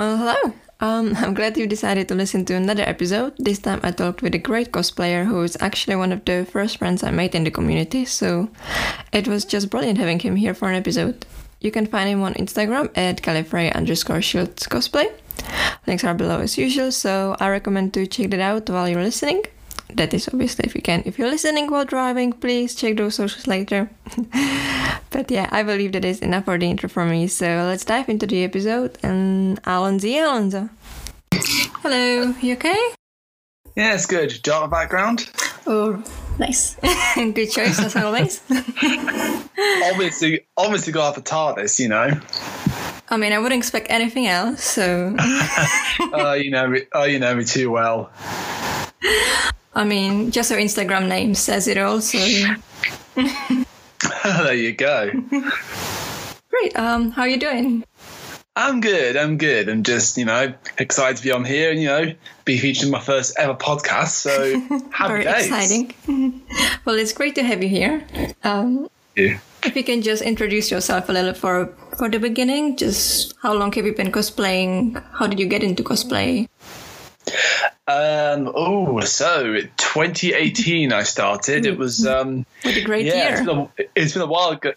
Well, hello. Um, I'm glad you decided to listen to another episode. This time I talked with a great cosplayer who is actually one of the first friends I made in the community, so it was just brilliant having him here for an episode. You can find him on Instagram at Gallifrey underscore shields cosplay. Links are below as usual, so I recommend to check that out while you're listening. That is obviously if you can. If you're listening while driving, please check those socials later. but yeah, I believe that is enough for the intro for me. So let's dive into the episode and Allons-y Alonso. Hello, you okay? Yeah, it's good. Dark background. Oh, nice. good choice as always. obviously, obviously got the TARDIS, you know. I mean, I wouldn't expect anything else. So. oh, you know me. Oh, you know me too well. I mean, just our Instagram name says it all. So. there you go. Great. Um, how are you doing? I'm good. I'm good. I'm just, you know, excited to be on here and, you know, be featured in my first ever podcast. So happy Very days. exciting. well, it's great to have you here. Um, yeah. If you can just introduce yourself a little for for the beginning, just how long have you been cosplaying? How did you get into cosplay? Um, oh, so 2018 I started. It was um, what a great yeah, year. It's been, a, it's been a while ago.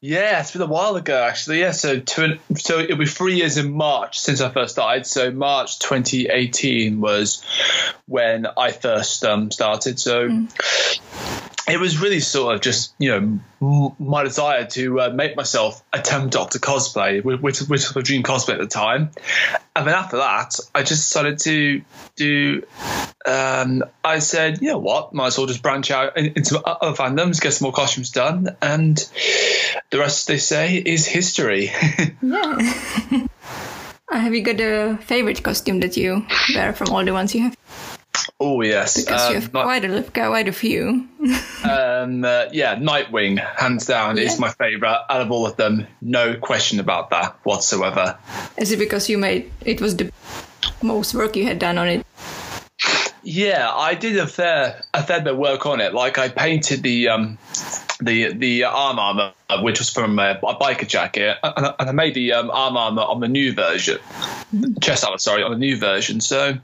Yeah, it's been a while ago actually. Yeah, so two, so it'll be three years in March since I first started. So March 2018 was when I first um, started. So. Mm it was really sort of just you know my desire to uh, make myself a Tenth doctor cosplay which, which was a dream cosplay at the time. And then after that i just decided to do um, i said you know what? Might as well just branch out into other fandoms get some more costumes done and the rest they say is history. Yeah. Have you got a favorite costume that you wear from all the ones you have Oh yes, because um, you have quite a quite a few. um, uh, yeah, Nightwing, hands down, yeah. is my favorite out of all of them. No question about that whatsoever. Is it because you made it was the most work you had done on it? Yeah, I did a fair a fair bit of work on it. Like I painted the um, the the arm armor, which was from a, a biker jacket, and, I made the um, arm armor on the new version, chest armor, sorry, on the new version. So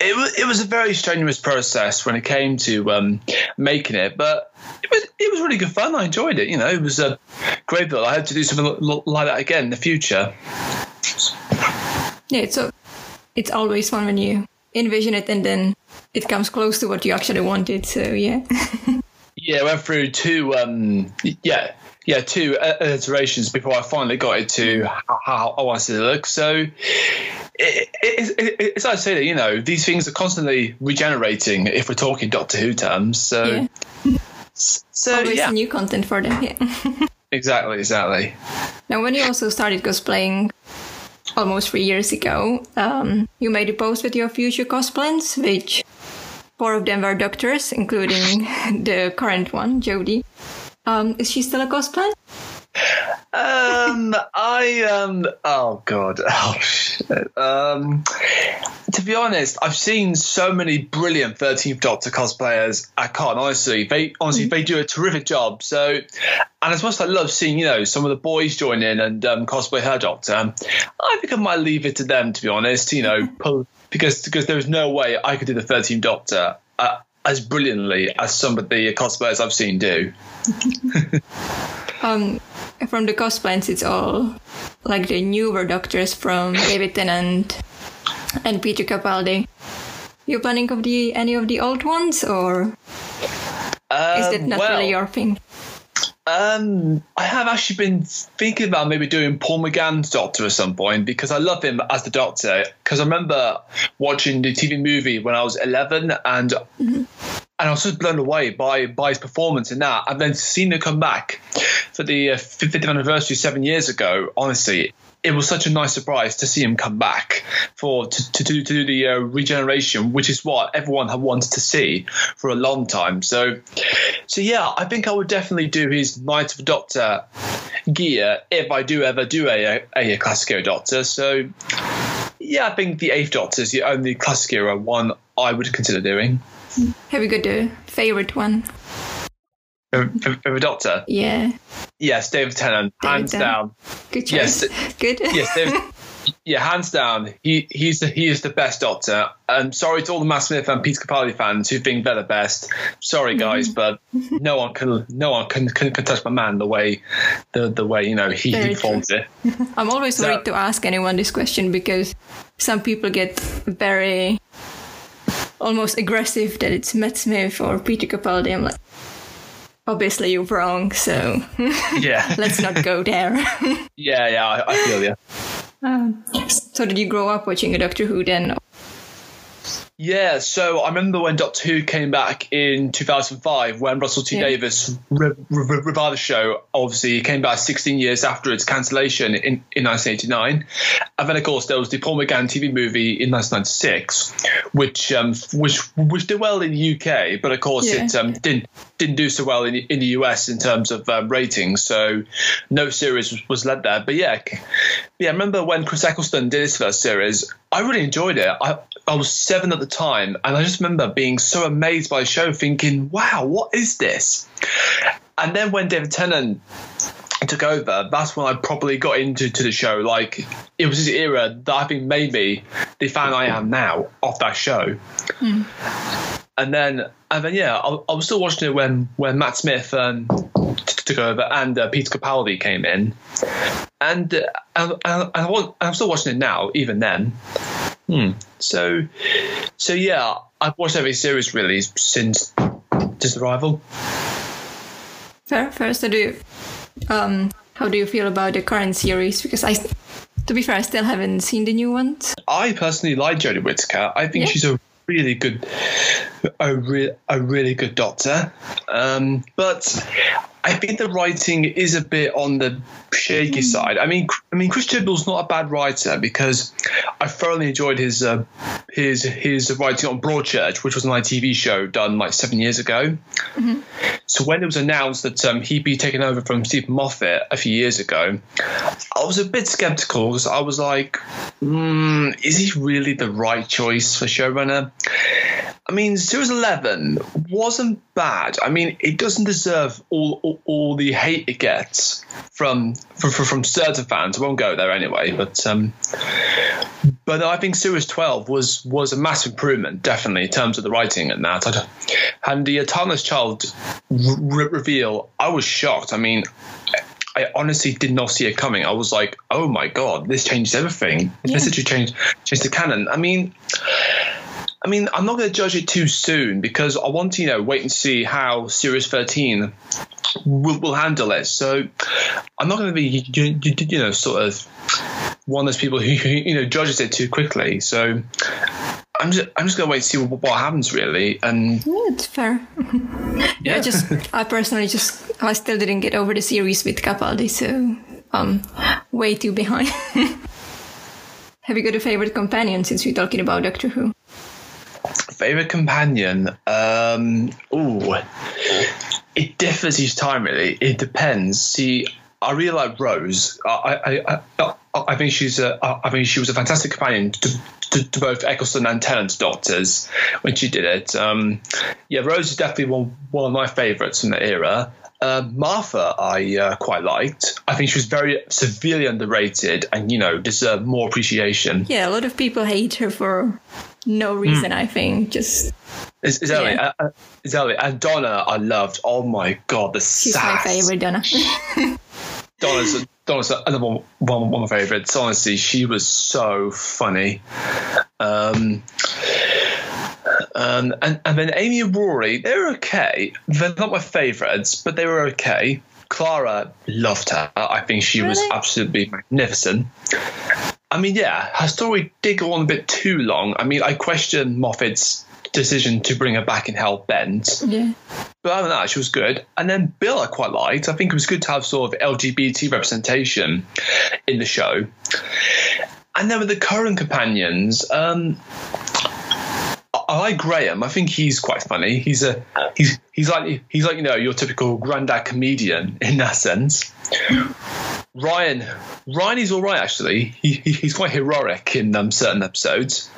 it was it was a very strenuous process when it came to um, making it, but it was it was really good fun. I enjoyed it. You know, it was a great build. I hope to do something like that again in the future. Yeah, so it's always fun when you envision it and then it comes close to what you actually wanted. So yeah. yeah, went through two. Um, yeah, yeah, two iterations before I finally got it to how I wanted it to look. So it, it, it, it's like I say that you know these things are constantly regenerating if we're talking Doctor Who terms. So yeah. so Always yeah. new content for them. Yeah. exactly, exactly. Now, when you also started cosplaying almost three years ago, um, you made a post with your future cosplays, which four of them were doctors, including the current one, Jodie. Um, is she still a cosplay? um, I um, oh god, oh shit. Um, to be honest, I've seen so many brilliant Thirteenth Doctor cosplayers. I can't honestly. They honestly mm-hmm. they do a terrific job. So, and as much as I love seeing you know some of the boys join in and um, cosplay her Doctor, I think I might leave it to them. To be honest, you know, pull, because because there is no way I could do the Thirteenth Doctor. Uh, as brilliantly as some of the cosplayers I've seen do. um, from the cosplays, it's all like the newer doctors from David Tennant and Peter Capaldi. You planning of the any of the old ones, or um, is that not well, really your thing? Um, I have actually been thinking about maybe doing Paul McGann's Doctor at some point because I love him as the Doctor. Because I remember watching the TV movie when I was 11 and. Mm-hmm. And I was just blown away by by his performance in that, and then seeing him come back for the 50th uh, anniversary seven years ago. Honestly, it was such a nice surprise to see him come back for to, to, do, to do the uh, regeneration, which is what everyone had wanted to see for a long time. So, so yeah, I think I would definitely do his Night of the Doctor gear if I do ever do a, a, a classic era Doctor. So, yeah, I think the Eighth Doctor is the only classic era one I would consider doing. Have you got a favorite one? Favorite Doctor? Yeah. Yes, David Tennant, David hands Tennant. down. Good choice. Yes, Good. yes, David, yeah, hands down, he he's the, he is the best Doctor. I'm sorry to all the Matt Smith and Peter Capaldi fans who think they're the best. Sorry, mm-hmm. guys, but no one can no one can, can, can touch my man the way the the way you know he, he performs it. I'm always So- worried to ask anyone this question because some people get very almost aggressive that it's Matt Smith or Peter Capaldi. I'm like, obviously you're wrong, so Yeah, let's not go there. yeah, yeah. I, I feel you. um, so did you grow up watching a Doctor Who then? Yeah, so I remember when Doctor Who came back in 2005 when Russell T Yeah. Davies re- re- revived the show. Obviously, it came back 16 years after its cancellation in, in 1989. And then, of course, there was the Paul McGann TV movie in 1996, which um, which which did well in the UK, but of course Yeah. it um, didn't didn't do so well in, in the US in terms of um, ratings. So no series was, was led there. But yeah, yeah, I remember when Chris Eccleston did his first series. I really enjoyed it. I I was seven at the time, and I just remember being so amazed by the show, thinking, "Wow, what is this?" And then when David Tennant took over, that's when I probably got into to the show. Like it was this era that I think made me the fan I am now of that show. And then, and then, yeah, I, I was still watching it when when Matt Smith um, t- took over and uh, Peter Capaldi came in, and uh, and, I wa- I'm still watching it now, even then. Hmm. So, so yeah, I've watched every series really since since Arrival. Fair, fair. So do you, um, how do you feel about the current series? Because I, to be fair, I still haven't seen the new ones. I personally like Jodie Whittaker. I think Yeah. she's a really good, a, re- a really good doctor. Um, but I think the writing is a bit on the shaky side. I mean, I mean, Chris Chibnall's not a bad writer because I thoroughly enjoyed his uh, his his writing on Broadchurch, which was an ITV show done like seven years ago. So when it was announced that um, he'd be taken over from Steven Moffat a few years ago, I was a bit skeptical because I was like, mm, is he really the right choice for showrunner? I mean, Series 11 wasn't bad. I mean, it doesn't deserve all all, all the hate it gets from from, from, certain fans. I won't go there anyway, but um, but I think Series 12 was was a massive improvement, definitely in terms of the writing and that. I- And the Timeless Child re- reveal, I was shocked. I mean. I honestly did not see it coming. I was like, "Oh my god, this changes everything. Yeah. This literally changed changed the canon." I mean, I mean, I'm not going to judge it too soon because I want to, you know, wait and see how Series 13 will, will handle it. So I'm not going to be, you, you, you know, sort of one of those people who, you know, judges it too quickly. So I'm just, I'm just going to wait and see what, what happens really. And Yeah, it's fair. yeah, I just, I personally just, I still didn't get over the series with Capaldi, so I'm way too behind. Have you got a favorite companion since we're talking about Doctor Who? Favorite companion. Um, ooh, it differs each time. Really, it depends. See, I really like Rose. I, I, I, I, think she's a. I think she was a fantastic companion to, to, to both Eccleston and Tennant's doctors when she did it. Um, yeah, Rose is definitely one one of my favourites from the era. Uh, Martha, I uh, quite liked. I think she was very severely underrated, and you know deserved more appreciation. Yeah, a lot of people hate her for no reason, I think. Just, Is, exactly. Yeah. Uh, uh, exactly. And Donna, I loved. Oh my god, the she's sass. my favorite, Donna. Donna's, Donna's another one, one, one of my favorites. Honestly, she was so funny. Um, um, and, and then Amy and Rory, they're okay. They're not my favorites, but they were okay. Clara loved her. I think she was absolutely magnificent. I mean, yeah, her story did go on a bit too long. I mean, I question Moffat's decision to bring her back in Hell Bent. yeah. But other than that, she was good. And then Bill, I quite liked. I think it was good to have sort of LGBT representation in the show. And then with the current companions, um, I, like Graham. I think he's quite funny. He's a he's he's like he's like you know your typical granddad comedian in that sense. Ryan, Ryan is all right actually. He, he, he's quite heroic in um, certain episodes,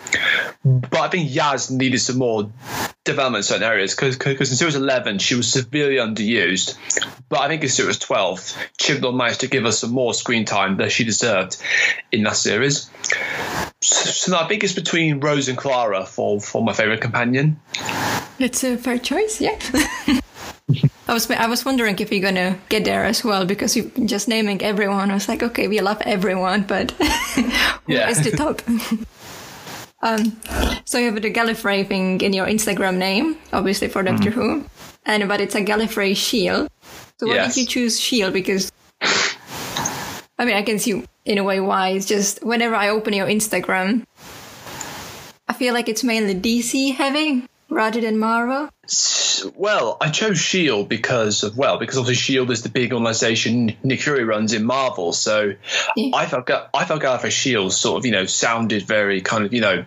but I think Yaz needed some more development in certain areas because in series 11 she was severely underused, but I think in series 12 Chibnall managed to give us some more screen time that she deserved in that series. So I think it's between Rose and Clara for for my favorite companion. It's a fair choice, yeah. I was I was wondering if you're gonna get there as well because you just naming everyone. I was like, okay, we love everyone, but who yeah. is the top? um, so you have the Gallifrey thing in your Instagram name, obviously for Doctor mm. Who, and but it's a Gallifrey shield. So why yes. did you choose shield? Because I mean, I can see in a way why. It's just whenever I open your Instagram, feel like it's mainly DC heavy rather than Marvel. Well, I chose Shield because of well, because obviously Shield is the big organization Nick Fury runs in Marvel. So yeah. I felt I felt Gallifrey Shield sort of you know sounded very kind of you know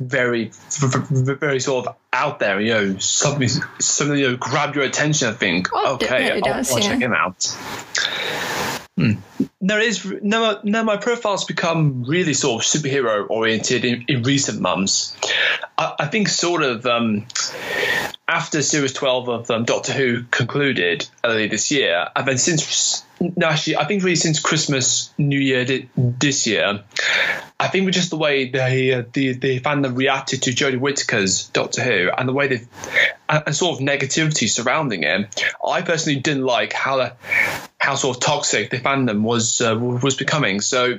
very very sort of out there. You know something something you know grabbed your attention. I think oh, okay, I'll, does, I'll yeah. check him out. Hmm. There is now. Now my profile's become really sort of superhero oriented in, in recent months. I, I, think sort of um, after series twelve of um, Doctor Who concluded early this year, and then since no, actually, I think really since Christmas, New Year this year, I think with just the way they uh, the the fandom reacted to Jodie Whittaker's Doctor Who and the way they and sort of negativity surrounding it, I personally didn't like how how sort of toxic the fandom was uh, was becoming. So,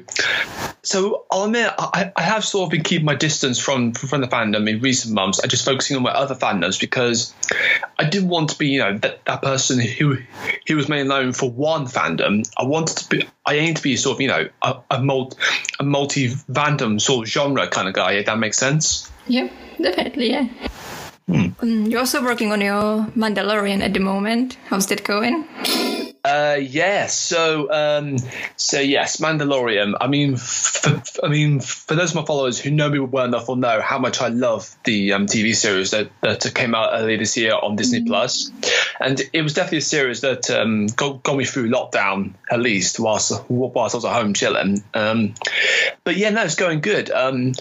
so I'll admit I, I have sort of been keeping my distance from from the fandom in recent months and just focusing on my other fandoms because I didn't want to be you know that, that person who who was mainly known for one fandom. I wanted to be I aim to be sort of you know a, a multi a multi fandom sort of genre kind of guy. If that makes sense. Yeah, definitely. Yeah. Hmm. you're also working on your Mandalorian at the moment. How's that going? Uh, yeah. So, um, so yes, Mandalorian. I mean, for, I mean, for those of my followers who know me well enough will know how much I love the um, TV series that, that came out earlier this year on Disney mm-hmm. Plus, and it was definitely a series that um, got, got me through lockdown at least whilst whilst I was at home chilling. Um, but yeah, no, it's going good. Um,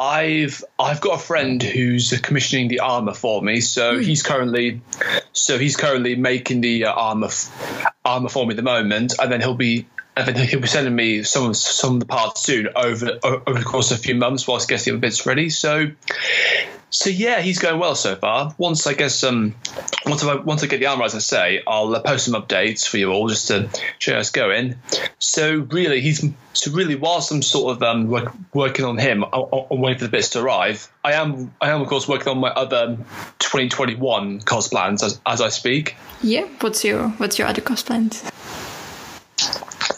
I've I've got a friend who's commissioning the armor for me, so mm. he's currently so he's currently making the uh, armor armor for me at the moment, and then he'll be and then he'll be sending me some some of the parts soon over over the course of a few months whilst getting the bits ready. So so yeah, he's going well so far. Once I guess um, once I once I get the armor, as I say, I'll uh, post some updates for you all just to show us going. So really, he's so really whilst I'm sort of um, work, working on him, I'm waiting for the bits to arrive. I am I am of course working on my other 2021 cosplans as, as I speak. Yeah, what's your what's your other cosplans?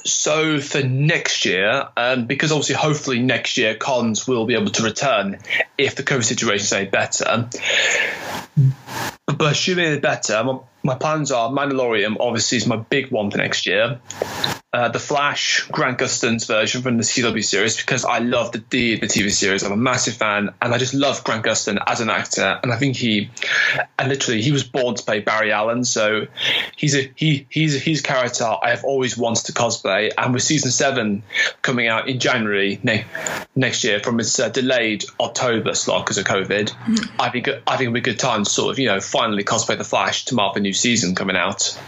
So for next year, um, because obviously, hopefully next year, cons will be able to return if the COVID situation is any better. But assuming it's better, my, plans are Mandalorian obviously is my big one for next year uh, the Flash, Grant Gustin's version from the CW series because I love the, the, the TV series. I'm a massive fan, and I just love Grant Gustin as an actor. And I think he, and literally, he was born to play Barry Allen, so he's a he he's he's a character I have always wanted to cosplay. And with season seven coming out in January ne- next year from its uh, delayed October slot because of COVID, mm-hmm. I think I think it'll be a good time to sort of you know finally cosplay the Flash to mark the new season coming out.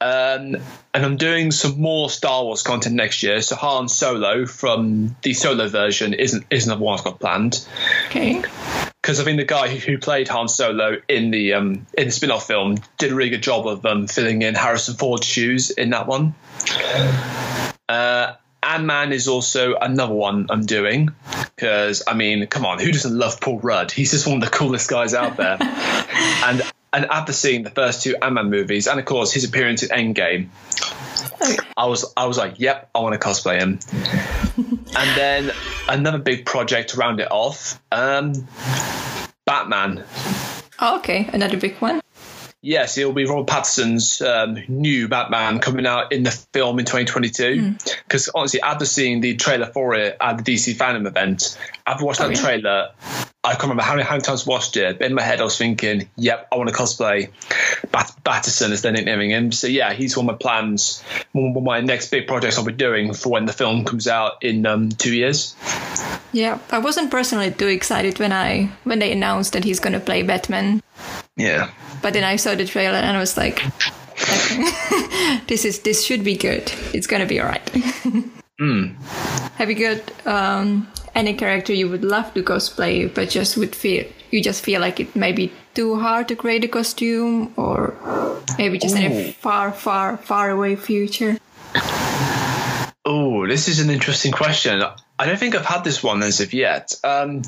Um, and I'm doing some more Star Wars content next year. So Han Solo from the Solo version isn't isn't one I've got planned. Okay. Because I think the guy who played Han Solo in the um, in the spin-off film did a really good job of um, filling in Harrison Ford's shoes in that one. Uh, Ant Man is also another one I'm doing because I mean, come on, who doesn't love Paul Rudd? He's just one of the coolest guys out there. and and after seeing the first two Ant Man movies, and of course his appearance in Endgame, I was I was like, yep, I want to cosplay him. and then another big project to round it off, um, Batman. Oh, okay, another big one. Yes, it'll be Robert Pattinson's um, new Batman coming out in the film in 2022. Because mm. honestly, after seeing the trailer for it at the DC Fandom event, after watching oh, that yeah. trailer, I can't remember how many, how many times I watched it. But in my head, I was thinking, "Yep, I want to cosplay Bat- Battinson is their nicknaming him. So yeah, he's one of my plans, one of my next big projects I'll be doing for when the film comes out in um, two years. Yeah, I wasn't personally too excited when I when they announced that he's gonna play Batman. Yeah. But then I saw the trailer and I was like, okay, this is this should be good. It's gonna be alright. mm. Have you got um, any character you would love to cosplay, but just would feel you just feel like it may be too hard to create a costume, or maybe just Ooh. in a far, far, far away future? Oh, this is an interesting question. I don't think I've had this one as of yet. Um,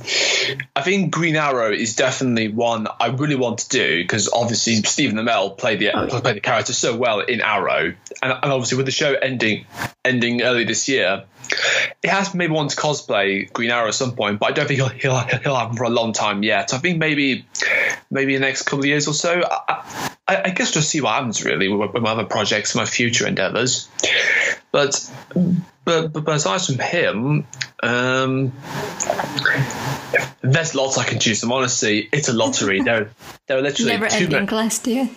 I think Green Arrow is definitely one I really want to do because obviously Stephen Amell played the oh, played the character so well in Arrow, and, and, obviously with the show ending ending early this year, it has maybe want to cosplay Green Arrow at some point, but I don't think he'll he'll, he'll have him for a long time yet. I think maybe maybe the next couple of years or so. I, I, I guess just see what happens really with, with my other projects, my future endeavors. But but, but, aside from him, um, there's lots I can choose from. Honestly, it's a lottery. there, there are literally never ending class, dear.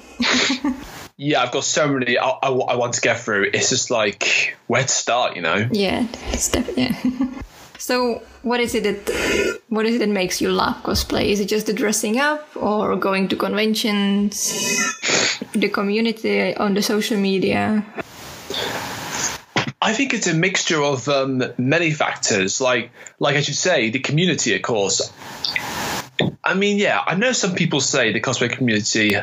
Yeah, I've got so many I, I, I, want to get through. It's just like where to start, you know? Yeah, it's definitely. Yeah. so, what is it that what is it that makes you love cosplay? Is it just the dressing up, or going to conventions, the community on the social media? I think it's a mixture of um, many factors. Like, like I should say, the community, of course. I mean, yeah, I know some people say the cosplay community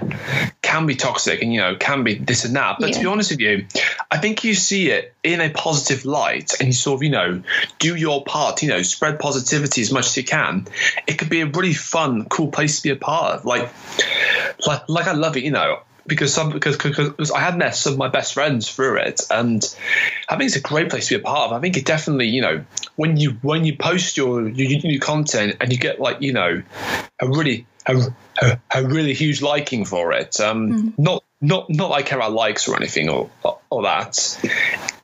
can be toxic and you know can be this and that, but yeah. to be honest with you, I think you see it in a positive light and you sort of you know do your part, you know, spread positivity as much as you can. It could be a really fun, cool place to be a part of. Like, like, like I love it, you know because some because, because I had met some of my best friends through it, and I think it's a great place to be a part of. I think it definitely, you know, when you when you post your your new content and you get like you know a really a, a, a really huge liking for it, um, mm. not not not like how I likes or anything or or that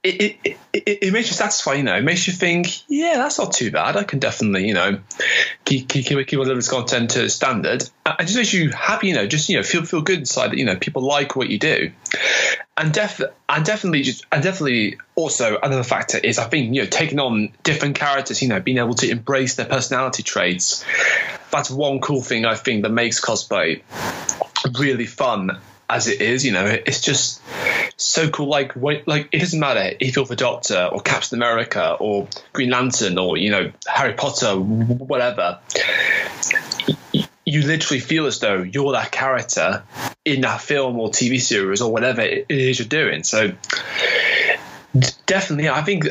it, it, it, it, makes you satisfied, you know. It makes you think, yeah, that's not too bad. I can definitely, you know, keep keep, keep, keep this content to standard. And just makes you happy, you know, just you know, feel feel good inside that you know people like what you do. And def and definitely just and definitely also another factor is I think you know taking on different characters, you know, being able to embrace their personality traits. That's one cool thing I think that makes cosplay really fun as it is. You know, it's just so cool. Like, like it doesn't matter if you're the Doctor or Captain America or Green Lantern or you know Harry Potter, whatever. You literally feel as though you're that character in that film or TV series or whatever it is you're doing. So definitely, I think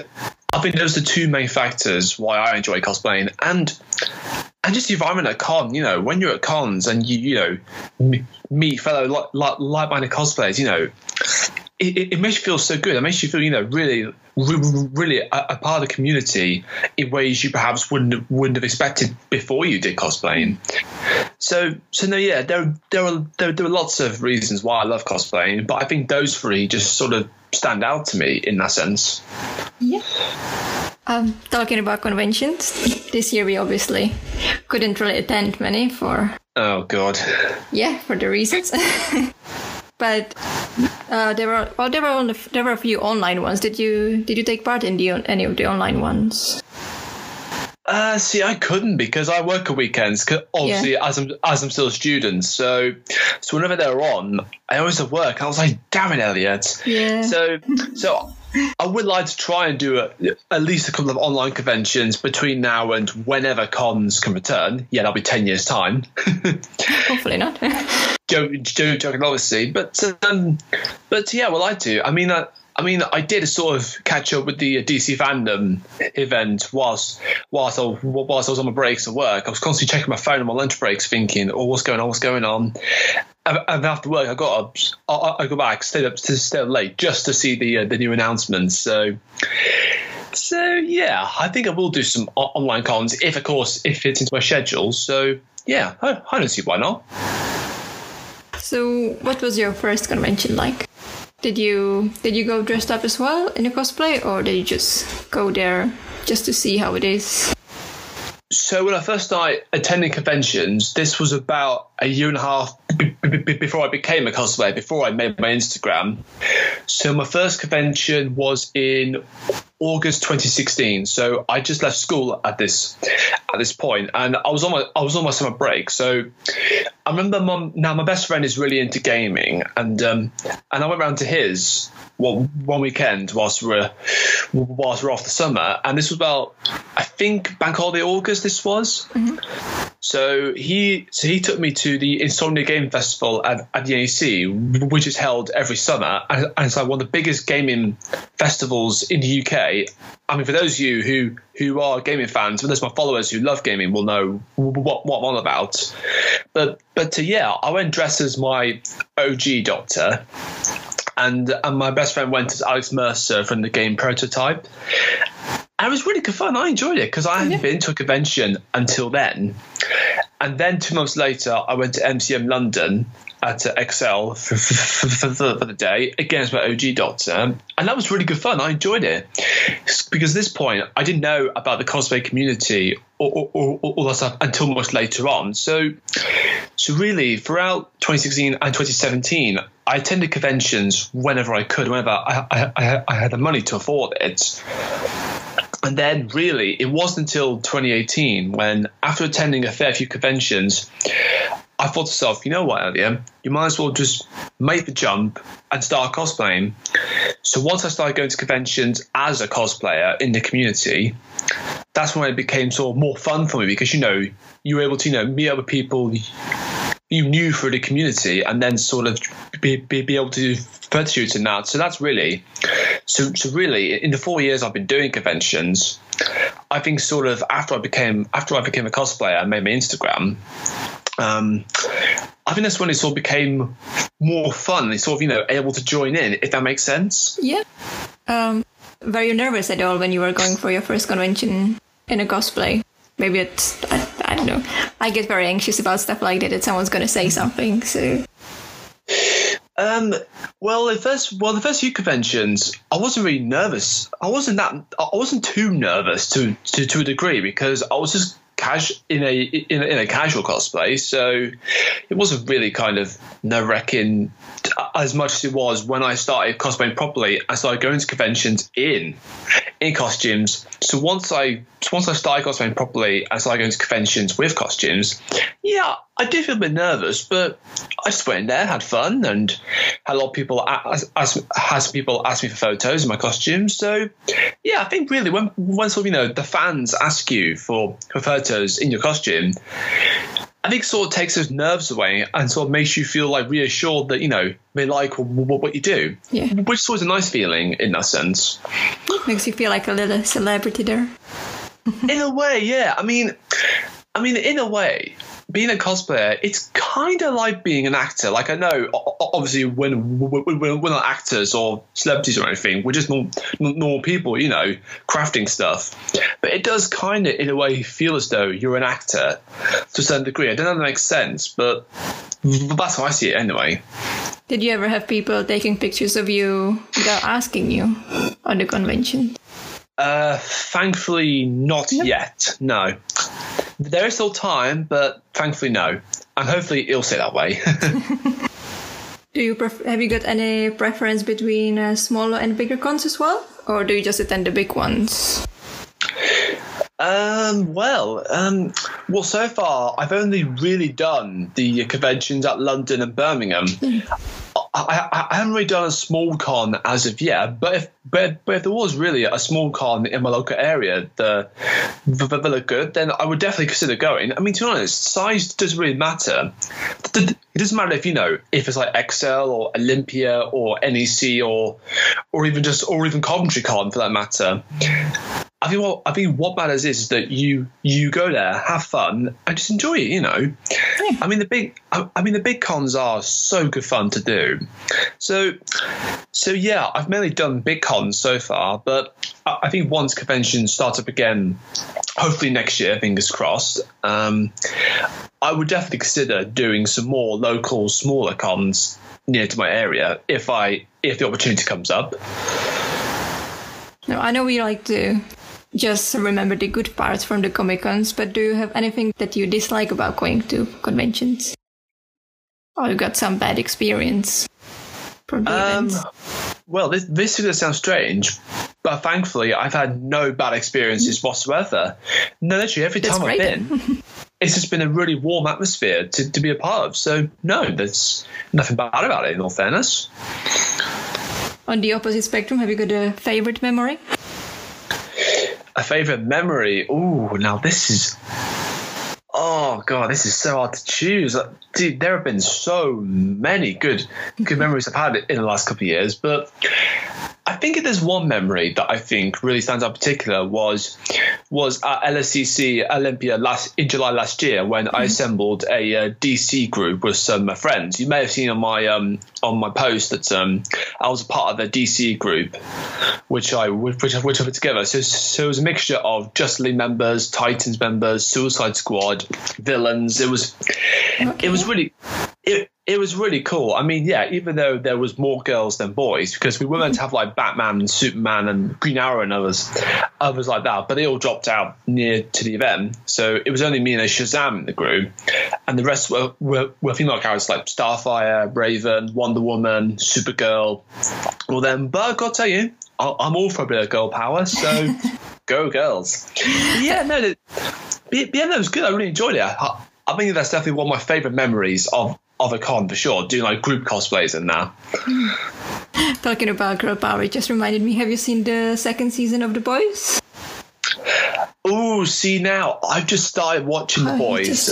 I think those are the two main factors why I enjoy cosplaying and and just the environment at con. You know, when you're at cons and you you know meet fellow like like-minded cosplayers, you know, it, it, makes you feel so good. It makes you feel, you know, really, really a, a, part of the community in ways you perhaps wouldn't wouldn't have expected before you did cosplaying. So, so no, yeah, there there are there, there are lots of reasons why I love cosplaying, but I think those three just sort of stand out to me in that sense. Yeah. Um, talking about conventions, this year we obviously couldn't really attend many for. Oh God. Yeah, for the reasons. but uh, there were well, there were only, there were a few online ones. Did you did you take part in the any of the online ones? Uh, see, I couldn't because I work at weekends. Cause obviously, yeah. as I'm as I'm still a student, so so whenever they're on, I always have work. I was like, damn it, Elliot. Yeah. So so I would like to try and do a, at least a couple of online conventions between now and whenever cons can return. Yeah, that'll be ten years time. Hopefully not. joking, joking, obviously, but um, but yeah, well, I do. I mean, I, I mean, I did sort of catch up with the DC fandom event whilst whilst I, whilst I was on my breaks at work. I was constantly checking my phone on my lunch breaks, thinking, "Oh, what's going on? What's going on?" And after work, I got up, I, I go back, stayed up to stay up late just to see the uh, the new announcements. So. So yeah, I think I will do some online cons if, of course, it fits into my schedule. So yeah, I, I don't see why not. So, what was your first convention like? Did you did you go dressed up as well in a cosplay, or did you just go there just to see how it is? So when I first started attending conventions, this was about a year and a half b- b- before I became a cosplayer, before I made my Instagram. So my first convention was in August 2016. So I just left school at this at this point, and I was on my I was on my summer break. So I remember mom. Now my best friend is really into gaming, and um, and I went round to his one, one weekend whilst we're whilst we're off the summer, and this was about I think bank holiday August. This was. So he so he took me to the Insomnia Game Festival at, at the NEC, which is held every summer, and, and it's like one of the biggest gaming festivals in the UK. I mean, for those of you who who are gaming fans, for those my followers who love gaming, will know what what I'm on about. But but uh, yeah, I went dressed as my OG Doctor and and my best friend went as Alex Mercer from the game Prototype. And it was really good fun. I enjoyed it because I hadn't Yeah. been to a convention until then. And then two months later, I went to MCM London at uh, Excel for, for, for, for, the, day again as my OG doctor, and that was really good fun. I enjoyed it because at this point I didn't know about the cosplay community or, or, or, all that stuff until much later on. So, so really throughout 2016 and 2017, I attended conventions whenever I could, whenever I, I, I had the money to afford it. And then, really, it wasn't until 2018 when, after attending a fair few conventions, I thought to myself, you know what, Elliot, you might as well just make the jump and start cosplaying. So once I started going to conventions as a cosplayer in the community, that's when it became sort of more fun for me because you know you were able to you know meet other people you knew through the community and then sort of be, be, be able to photo shoot in that. So that's really so so really in the four years I've been doing conventions, I think sort of after I became after I became a cosplayer and made my Instagram, um, I think that's when it sort of became more fun. It's sort of you know able to join in if that makes sense. Yeah. Um, were you nervous at all when you were going for your first convention in a cosplay? Maybe it's know. I get very anxious about stuff like that. That someone's going to say something. So Um, well, the first, well, the first few conventions, I wasn't really nervous. I wasn't that, I wasn't too nervous to to, to a degree because I was just cash in a, in a in a casual cosplay, so it wasn't really kind of nerve wracking as much as it was when I started cosplaying properly. I started going to conventions in in costumes. So once I so once I started cosplaying properly, and started going to conventions with costumes. Yeah, I did feel a bit nervous, but I just went in there, had fun, and had a lot of people ask, ask, had people ask me for photos in my costumes. So yeah, I think really when when sort of you know the fans ask you for, for photos in your costume. I think it sort of takes those nerves away and sort of makes you feel like reassured that you know they like what, what you do, yeah, which is always a nice feeling in that sense. makes you feel like a little celebrity there. in a way, yeah. I mean, I mean, in a way, being a cosplayer, it's kind of like being an actor. Like I know, obviously, when when we're not actors or celebrities or anything, we're just normal, normal people, you know, crafting stuff. But it does kind of, in a way, feel as though you're an actor to a certain degree. I don't know if that makes sense, but that's how I see it anyway. Did you ever have people taking pictures of you without asking you on the convention? Uh, thankfully, not yet. No, there is still time, but thankfully, no. And hopefully, it'll stay that way. Do you pref- have you got any preference between uh, smaller and bigger cons as well, or do you just attend the big ones? Um, well, um, well, so far I've only really done the conventions at London and Birmingham. I, I, haven't really done a small con as of yet, but if but, but if there was really a small con in my local area that that looked good, then I would definitely consider going. I mean, to be honest, size doesn't really matter. It doesn't matter if you know if it's like Excel or Olympia or NEC or or even just or even Coventry Con for that matter. I think what I think what matters is that you you go there, have fun, and just enjoy it. You know, I mean the big I, I mean the big cons are so good fun to do. So so yeah, I've mainly done big cons so far, but I, I think once conventions start up again, hopefully next year, fingers crossed. Um, I would definitely consider doing some more local, smaller cons near to my area if I if the opportunity comes up. No, I know we like to just remember the good parts from the Comic Cons, but do you have anything that you dislike about going to conventions? Or you got some bad experience from the um, events? Well, this, this is going to sound strange, but thankfully I've had no bad experiences whatsoever. No, literally every time I've been, it's just been a really warm atmosphere to, to be a part of. So, no, there's nothing bad about it, in all fairness. On the opposite spectrum, have you got a favorite memory? A favorite memory? Oh, now this is. Oh god, this is so hard to choose. Dude, there have been so many good good memories I've had in the last couple of years, but I think there's one memory that I think really stands out in particular was was at LSCC Olympia last in July last year when mm-hmm. I assembled a uh, DC group with some uh, friends. You may have seen on my um, on my post that um, I was a part of the DC group, which I which, which I put together. So, so it was a mixture of Justice League members, Titans members, Suicide Squad, villains. It was okay. it was really it, it was really cool. I mean, yeah, even though there was more girls than boys, because we were meant to mm-hmm. have like Batman and Superman and Green Arrow and others, others like that, but they all dropped out near to the event. So it was only me and a Shazam in the group, and the rest were were, were female characters like Starfire, Raven, Wonder Woman, Supergirl. Well, then, but I've got to tell you, I'm all for a bit of girl power, so go girls. Yeah, no, yeah, it was good. I really enjoyed it. I, I think that's definitely one of my favorite memories of of a con for sure, doing like group cosplays and that. Talking about girl power, it just reminded me. Have you seen the second season of The Boys? Oh, see now, I've just started watching The Boys.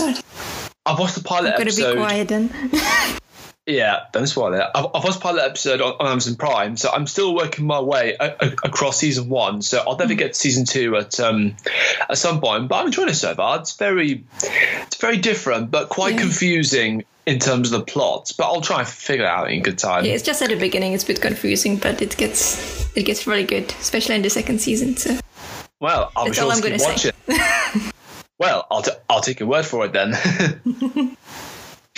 I've watched the pilot I'm episode. Gonna be quiet then. Yeah, don't spoil it. I've, I've watched pilot episode on, on, Amazon Prime, so I'm still working my way a, a, across season one. So I'll definitely get to season two at um, at some point. But I'm enjoying it so far. It's very it's very different, but quite yeah. confusing in terms of the plot. But I'll try and figure it out in good time. Yeah, it's just at the beginning it's a bit confusing, but it gets it gets really good, especially in the second season. So well, I'll That's be sure to keep watching. well, I'll t- I'll take your word for it then.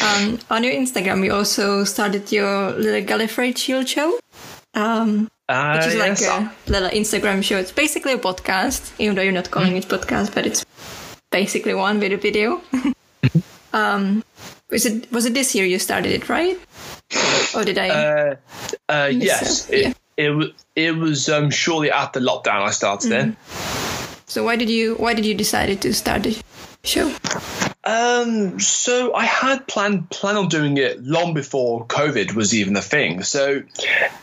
Um, on your Instagram, you also started your little Gallifrey Shield show, um, uh, which is like yes. a little Instagram show. It's basically a podcast, even though you're not calling mm. it podcast, but it's basically one with a video. um, was it was it this year you started it, right? Or did I? Uh, uh, yes, it, yeah. it, was. It was um, shortly after lockdown I started mm. it. So why did you why did you decide to start the show? Um, so I had planned plan on doing it long before COVID was even a thing. So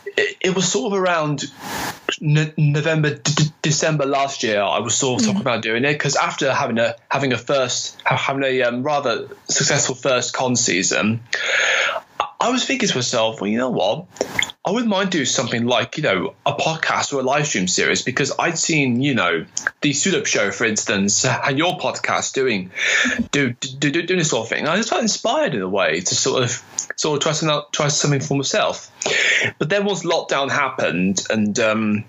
it, it was sort of around n- November, d- December last year. I was sort of talking mm. about doing it because after having a having a first having a um, rather successful first con season, I was thinking to myself, well, you know what? I wouldn't mind doing something like, you know, a podcast or a live stream series because I'd seen, you know, the Suit Show, for instance, and your podcast doing do, do, do, doing this sort of thing. And I just felt inspired in a way to sort of sort of try something try something for myself. But then once lockdown happened and um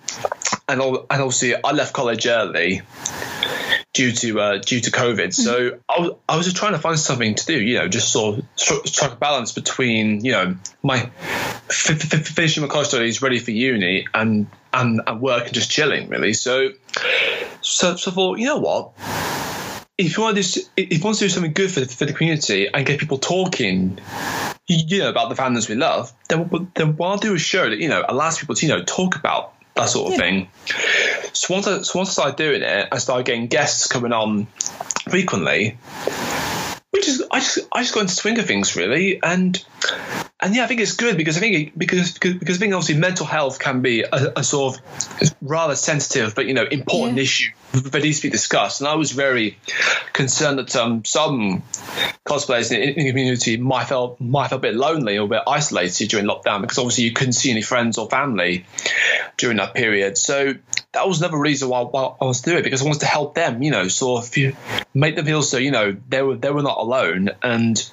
and and obviously I left college early due to uh, due to COVID. So mm-hmm. I was, I was just trying to find something to do, you know, just sort of strike a balance between, you know, my f- f- finishing my college studies, ready for uni, and and, and work and just chilling, really. So so so I thought, you know what. If you want to do, if you want to do something good for the, for the community and get people talking, you know, about the fandoms we love, then then why do a show that you know allows people to you know talk about that sort of yeah. thing. So once I, so once I started doing it, I started getting guests coming on frequently. Which is I just I just got into swing of things really, and and yeah, I think it's good because I think because because, because I think obviously mental health can be a, a sort of rather sensitive but you know important yeah. issue that needs to be discussed. And I was very concerned that um, some cosplayers in, in, the community might feel might feel a bit lonely or a bit isolated during lockdown because obviously you couldn't see any friends or family during that period. So that was another reason why, why I was doing it because I wanted to help them, you know, sort of make them feel so you know they were they were not alone and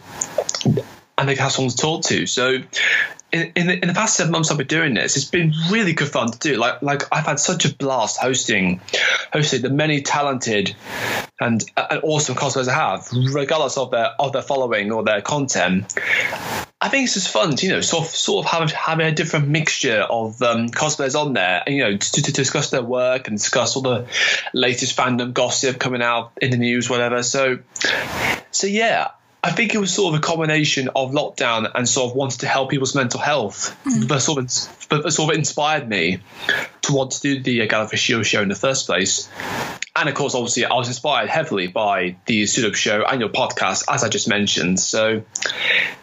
and they have someone to talk to. So in, in the, in, the, past seven months I've been doing this, it's been really good fun to do. Like like I've had such a blast hosting hosting the many talented and, and awesome cosplayers I have, regardless of their of their following or their content. I think it's just fun, to, you know, sort of, sort of having, having a different mixture of um, cosplayers on there, and, you know, to, to, discuss their work and discuss all the latest fandom gossip coming out in the news, whatever. So, so yeah, I think it was sort of a combination of lockdown and sort of wanting to help people's mental health mm. that, sort of, that sort of inspired me to want to do the uh, Gallifish show in the first place. And of course, obviously, I was inspired heavily by the Pseudo Show and your podcast, as I just mentioned. So,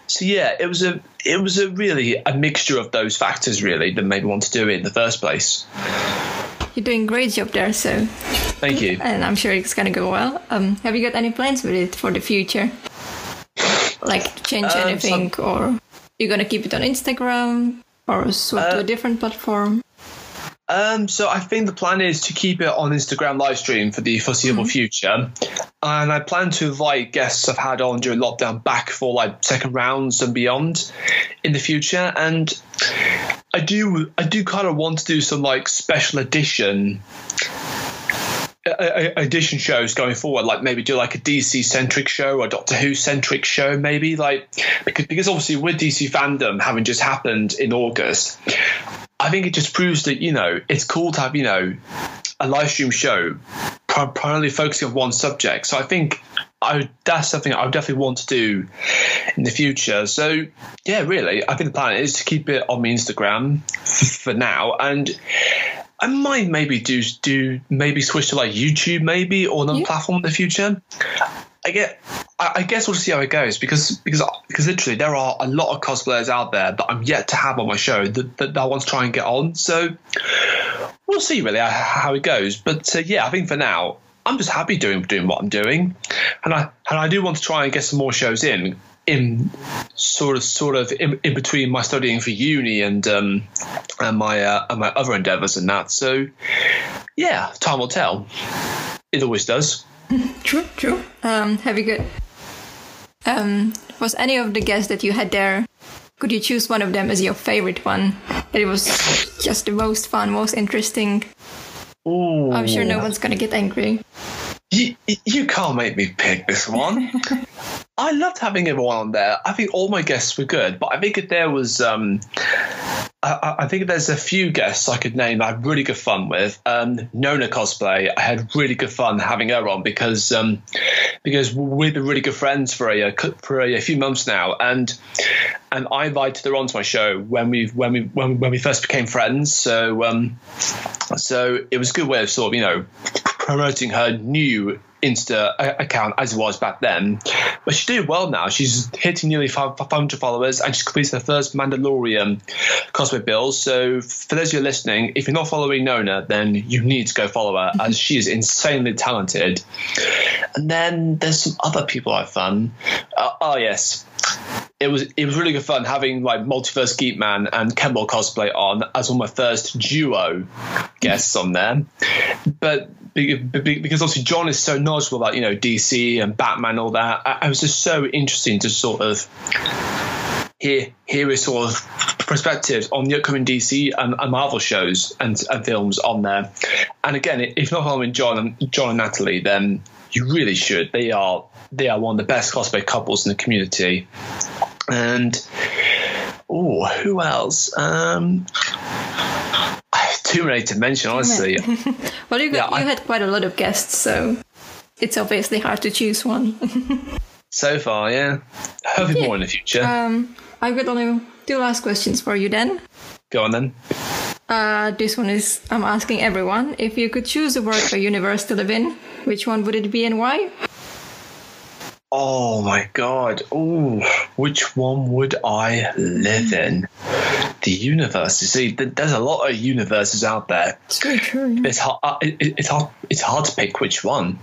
so yeah, it was a it was a really a mixture of those factors really that made me want to do it in the first place. You're doing a great job there, so thank you. And I'm sure it's gonna go well. Um, have you got any plans with it for the future? Like change um, anything, some... or you're gonna keep it on Instagram, or swap to a uh, different platform? Um, so I think the plan is to keep it on Instagram live stream for the foreseeable mm-hmm. future, and I plan to invite guests I've had on during lockdown back for like second rounds and beyond in the future. And I do, I do kind of want to do some like special edition edition shows going forward, like maybe do like a DC centric show or Doctor Who centric show, maybe like because because obviously with DC fandom having just happened in August, I think it just proves that you know it's cool to have you know a live stream show primarily focusing on one subject. So I think I that's something I would definitely want to do in the future. So yeah, really, I think the plan is to keep it on my Instagram for now, and I might maybe do do maybe switch to like YouTube maybe or another yeah. platform in the future. I get. I, guess we'll see how it goes because because because literally there are a lot of cosplayers out there that I'm yet to have on my show that, that, that I want to try and get on. So we'll see really how it goes. But uh, yeah, I think for now I'm just happy doing doing what I'm doing, and I and I do want to try and get some more shows in in sort of sort of in, in between my studying for uni and um, and my uh, and my other endeavors and that. So yeah, time will tell. It always does. True, true. Um, have you got? Um, was any of the guests that you had there? Could you choose one of them as your favorite one? It was just the most fun, most interesting. Ooh. I'm sure no one's gonna get angry. You, you can't make me pick this one. I loved having everyone on there. I think all my guests were good, but I think if there was, um, I, I, think there's a few guests I could name I had really good fun with. Um, Nona cosplay, I had really good fun having her on because um, because we've been really good friends for a for a, a few months now, and and I invited her onto my show when we when we when, when we first became friends. So um, so it was a good way of sort of you know promoting her new Insta account as it was back then. But she's doing well now. She's hitting nearly 500 followers and she's completed her first Mandalorian cosplay build. So for those of you listening, if you're not following Nona, then you need to go follow her as she is insanely talented. And then there's some other people I've fun. Uh, oh yes, it was it was really good fun having like Multiverse Geek Man and Kemble cosplay on as one of my first duo guests on there. But because obviously John is so knowledgeable about you know DC and Batman and all that, I, was just so interesting to sort of hear hear his sort of perspectives on the upcoming DC and, and Marvel shows and, and, films on there. And again, if not following John and John and Natalie, then you really should. They are they are one of the best cosplay couples in the community. And oh, who else? Um, too many to mention, honestly. well, you, got, yeah, you I, had quite a lot of guests, so it's obviously hard to choose one. so far, yeah. Hopefully more in the future. Um, I've got only two last questions for you then. Go on then. Uh, this one is I'm asking everyone if you could choose a world or universe to live in, which one would it be and why? Oh my god. Ooh, which one would I live in? The universe. You see, there's a lot of universes out there. It's very true. It's hard. Uh, it's hard. It's hard to pick which one.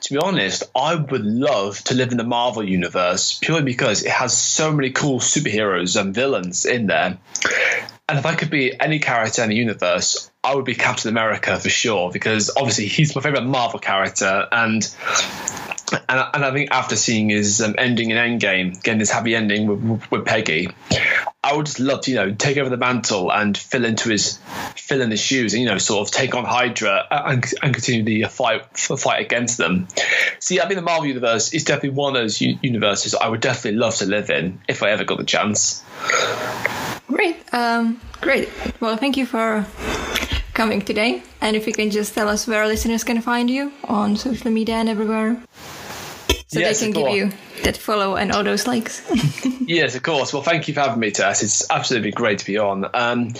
To be honest, I would love to live in the Marvel universe purely because it has so many cool superheroes and villains in there. And if I could be any character in the universe, I would be Captain America for sure because obviously he's my favorite Marvel character and and, and I think after seeing his um, ending in Endgame, getting this happy ending with, with Peggy, I would just love to, you know, take over the mantle and fill into his fill in his shoes and you know sort of take on Hydra and, and continue the fight fight against them. See, I mean, the Marvel universe is definitely one of those universes I would definitely love to live in if I ever got the chance. Great, um, great. Well, thank you for coming today. And if you can just tell us where listeners can find you on social media and everywhere, so yes, they can give you that follow and all those likes. yes, of course. Well, thank you for having me, Tess. It's absolutely great to be on. Um,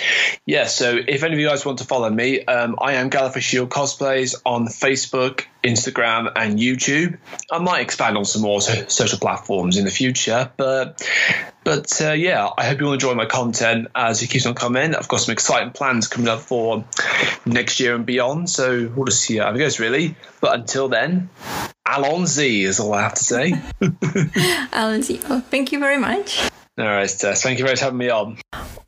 yeah, so if any of you guys want to follow me, um, I am Gallifrey Shield Cosplays on Facebook, Instagram, and YouTube. I might expand on some more so- social platforms in the future, but but uh, yeah, I hope you will enjoy my content as it keeps on coming. I've got some exciting plans coming up for next year and beyond, so we'll just see how it goes, really. But until then, Allons-y is all I have to say. Allons-y. Well, oh, thank you very much. All right, Tess. Thank you very much for having me on.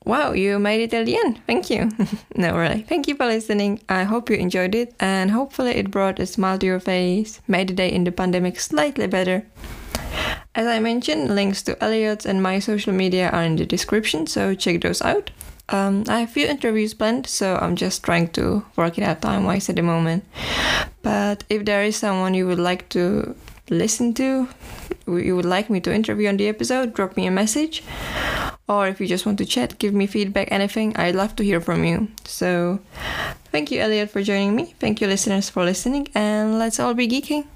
Wow, you made it till the end. Thank you. no, really. Thank you for listening. I hope you enjoyed it, and hopefully it brought a smile to your face, made the day in the pandemic slightly better. As I mentioned, links to Elliot's and my social media are in the description, so check those out. Um, I have a few interviews planned, so I'm just trying to work it out time wise at the moment. But if there is someone you would like to listen to, you would like me to interview on the episode, drop me a message. Or if you just want to chat, give me feedback, anything, I'd love to hear from you. So, thank you, Elliot, for joining me. Thank you, listeners, for listening, and let's all be geeking.